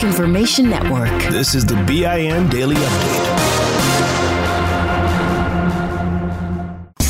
Black Information Network. This is the BIN Daily Update.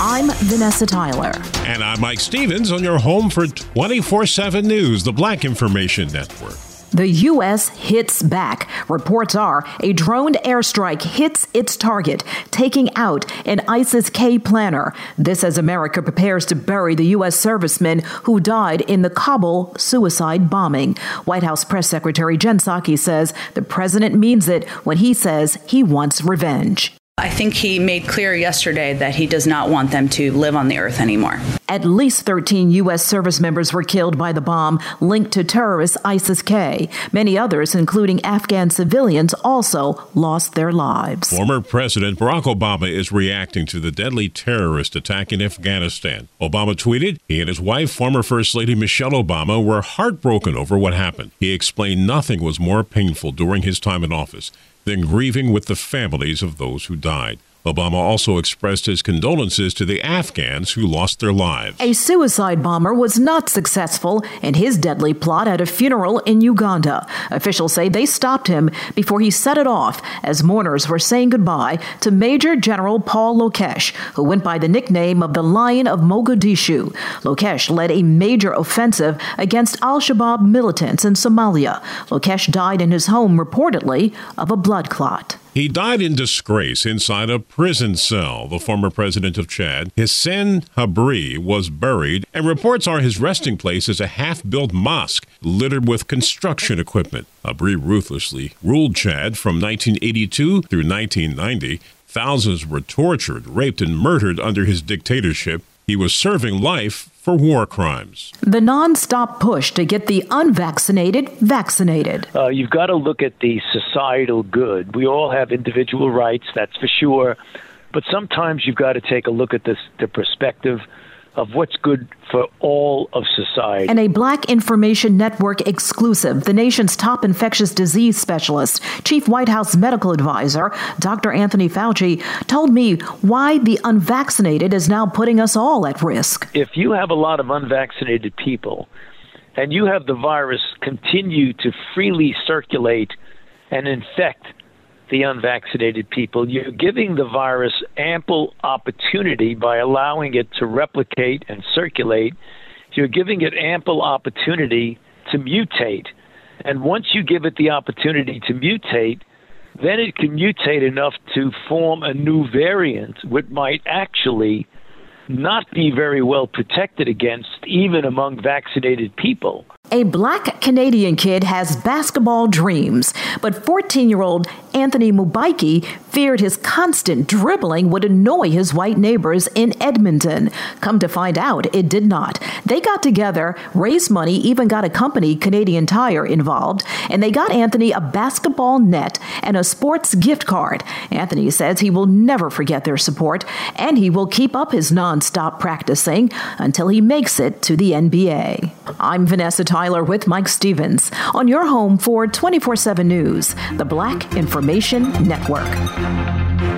I'm Vanessa Tyler. And I'm Mike Stevens on your home for 24 7 News, the Black Information Network. The U.S. hits back. Reports are a drone airstrike hits its target, taking out an ISIS K planner. This as America prepares to bury the U.S. servicemen who died in the Kabul suicide bombing. White House Press Secretary Jen Psaki says the president means it when he says he wants revenge. I think he made clear yesterday that he does not want them to live on the earth anymore. At least 13 U.S. service members were killed by the bomb linked to terrorist ISIS K. Many others, including Afghan civilians, also lost their lives. Former President Barack Obama is reacting to the deadly terrorist attack in Afghanistan. Obama tweeted he and his wife, former First Lady Michelle Obama, were heartbroken over what happened. He explained nothing was more painful during his time in office than grieving with the families of those who died. Obama also expressed his condolences to the Afghans who lost their lives. A suicide bomber was not successful in his deadly plot at a funeral in Uganda. Officials say they stopped him before he set it off as mourners were saying goodbye to Major General Paul Lokech, who went by the nickname of the Lion of Mogadishu. Lokech led a major offensive against Al Shabaab militants in Somalia. Lokech died in his home reportedly of a blood clot. He died in disgrace inside a prison cell. The former president of Chad, Hissène Habré, was buried, and reports are his resting place is a half built mosque littered with construction equipment. Habré ruthlessly ruled Chad from 1982 through 1990. Thousands were tortured, raped, and murdered under his dictatorship. He was serving life for war crimes. The nonstop push to get the unvaccinated vaccinated. Uh, you've got to look at the societal good. We all have individual rights, that's for sure. But sometimes you've got to take a look at this, the perspective of what's good for all of society. And a Black Information Network exclusive, the nation's top infectious disease specialist, Chief White House medical advisor, Dr. Anthony Fauci, told me why the unvaccinated is now putting us all at risk. If you have a lot of unvaccinated people and you have the virus continue to freely circulate and infect the unvaccinated people. You're giving the virus ample opportunity by allowing it to replicate and circulate. You're giving it ample opportunity to mutate. And once you give it the opportunity to mutate, then it can mutate enough to form a new variant, which might actually not be very well protected against, even among vaccinated people. A black Canadian kid has basketball dreams, but 14 year old Anthony Mubaiki feared his constant dribbling would annoy his white neighbors in Edmonton. Come to find out, it did not. They got together, raised money, even got a company, Canadian Tire, involved, and they got Anthony a basketball net and a sports gift card. Anthony says he will never forget their support, and he will keep up his nonstop practicing until he makes it to the NBA. I'm Vanessa Tyler with Mike Stevens on your home for 24 7 News, the Black Information Network.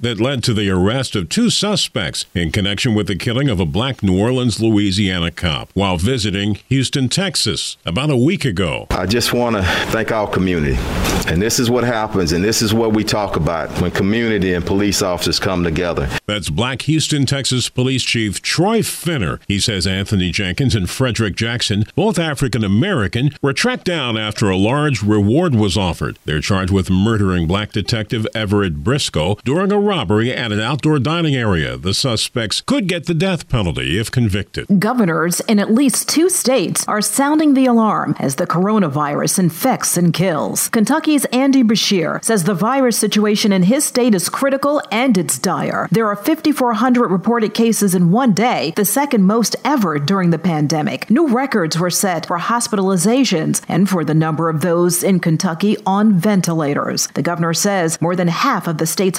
that led to the arrest of two suspects in connection with the killing of a black New Orleans, Louisiana cop while visiting Houston, Texas about a week ago. I just want to thank our community. And this is what happens, and this is what we talk about when community and police officers come together. That's Black Houston, Texas Police Chief Troy Finner. He says Anthony Jenkins and Frederick Jackson, both African American, were tracked down after a large reward was offered. They're charged with murdering black detective Everett Briscoe during a robbery at an outdoor dining area. The suspects could get the death penalty if convicted. Governors in at least two states are sounding the alarm as the coronavirus infects and kills. Kentucky's Andy Beshear says the virus situation in his state is critical and it's dire. There are 5,400 reported cases in one day, the second most ever during the pandemic. New records were set for hospitalizations and for the number of those in Kentucky on ventilators. The governor says more than half of the state's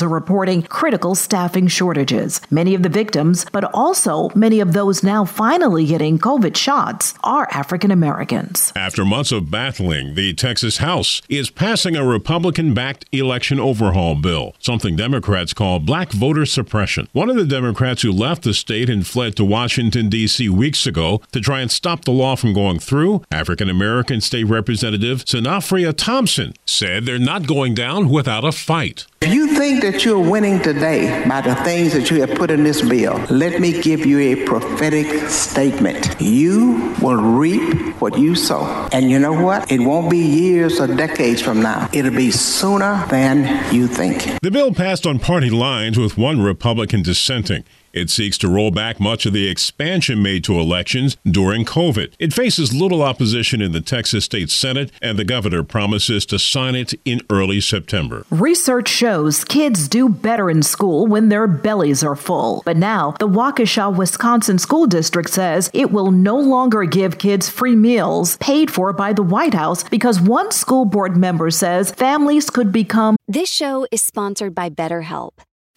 hospitals are reporting critical staffing shortages. Many of the victims, but also many of those now finally getting COVID shots, are African Americans. After months of battling, the Texas House is passing a Republican backed election overhaul bill, something Democrats call black voter suppression. One of the Democrats who left the state and fled to Washington, D.C. weeks ago to try and stop the law from going through, African American State Representative Senfronia Thompson, said they're not going down without a fight. If you think that you're winning today by the things that you have put in this bill, let me give you a prophetic statement. You will reap what you sow. And you know what? It won't be years or decades from now. It'll be sooner than you think. The bill passed on party lines with one Republican dissenting. It seeks to roll back much of the expansion made to elections during COVID. It faces little opposition in the Texas State Senate, and the governor promises to sign it in early September. Research shows kids do better in school when their bellies are full. But now, the Waukesha, Wisconsin School District says it will no longer give kids free meals paid for by the White House because one school board member says families could become. This show is sponsored by BetterHelp.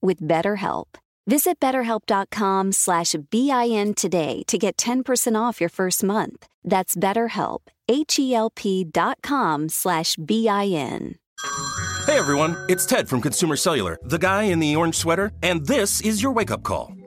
with BetterHelp. Visit betterhelp.com slash BIN today to get 10% off your first month. That's BetterHelp, H-E-L-P dot com slash B-I-N. Hey everyone, it's Ted from Consumer Cellular, the guy in the orange sweater, and this is your wake up call.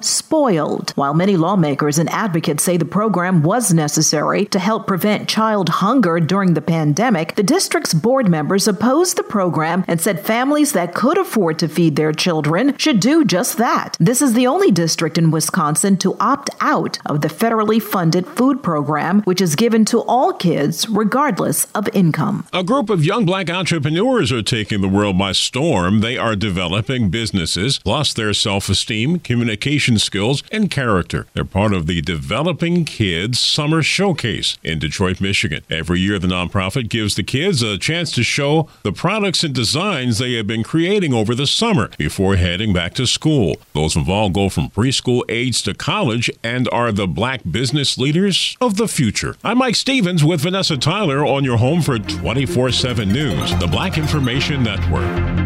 spoiled. While many lawmakers and advocates say the program was necessary to help prevent child hunger during the pandemic, the district's board members opposed the program and said families that could afford to feed their children should do just that. This is the only district in Wisconsin to opt out of the federally funded food program, which is given to all kids regardless of income. A group of young black entrepreneurs are taking the world by storm. They are developing businesses, plus their self esteem, communication, communication skills, and character. They're part of the Developing Kids Summer Showcase in Detroit, Michigan. Every year, the nonprofit gives the kids a chance to show the products and designs they have been creating over the summer before heading back to school. Those involved go from preschool age to college and are the black business leaders of the future. I'm Mike Stevens with Vanessa Tyler on your home for 24 7 News, the Black Information Network.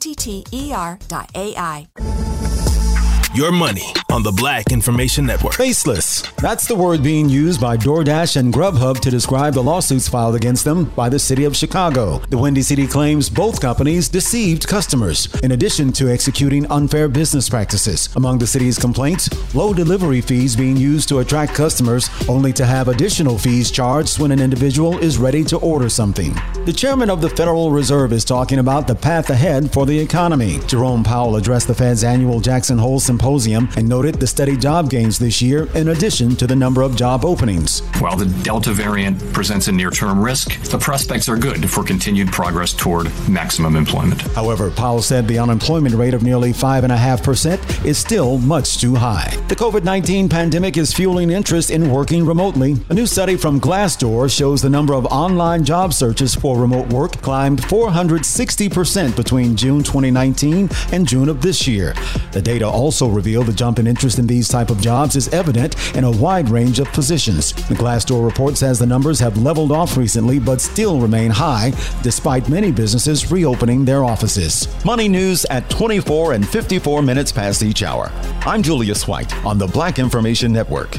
T T E R dot A I. your money on the Black Information Network. Faceless. That's the word being used by DoorDash and Grubhub to describe the lawsuits filed against them by the city of Chicago. The Windy City claims both companies deceived customers, in addition to executing unfair business practices. Among the city's complaints, low delivery fees being used to attract customers, only to have additional fees charged when an individual is ready to order something. The chairman of the Federal Reserve is talking about the path ahead for the economy. Jerome Powell addressed the Fed's annual Jackson Hole Symposium and noted the steady job gains this year in addition to the number of job openings. While the Delta variant presents a near term risk, the prospects are good for continued progress toward maximum employment. However, Powell said the unemployment rate of nearly 5.5% is still much too high. The COVID 19 pandemic is fueling interest in working remotely. A new study from Glassdoor shows the number of online job searches for remote work climbed 460% between June 2019 and June of this year. The data also reveal the jump in interest in these type of jobs is evident in a wide range of positions. The Glassdoor report says the numbers have leveled off recently but still remain high despite many businesses reopening their offices. Money news at 24 and 54 minutes past each hour. I'm Julius White on the Black Information Network.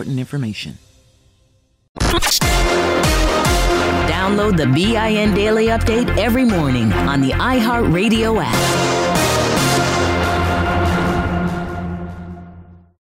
important information. Download the BIN Daily Update every morning on the iHeartRadio app.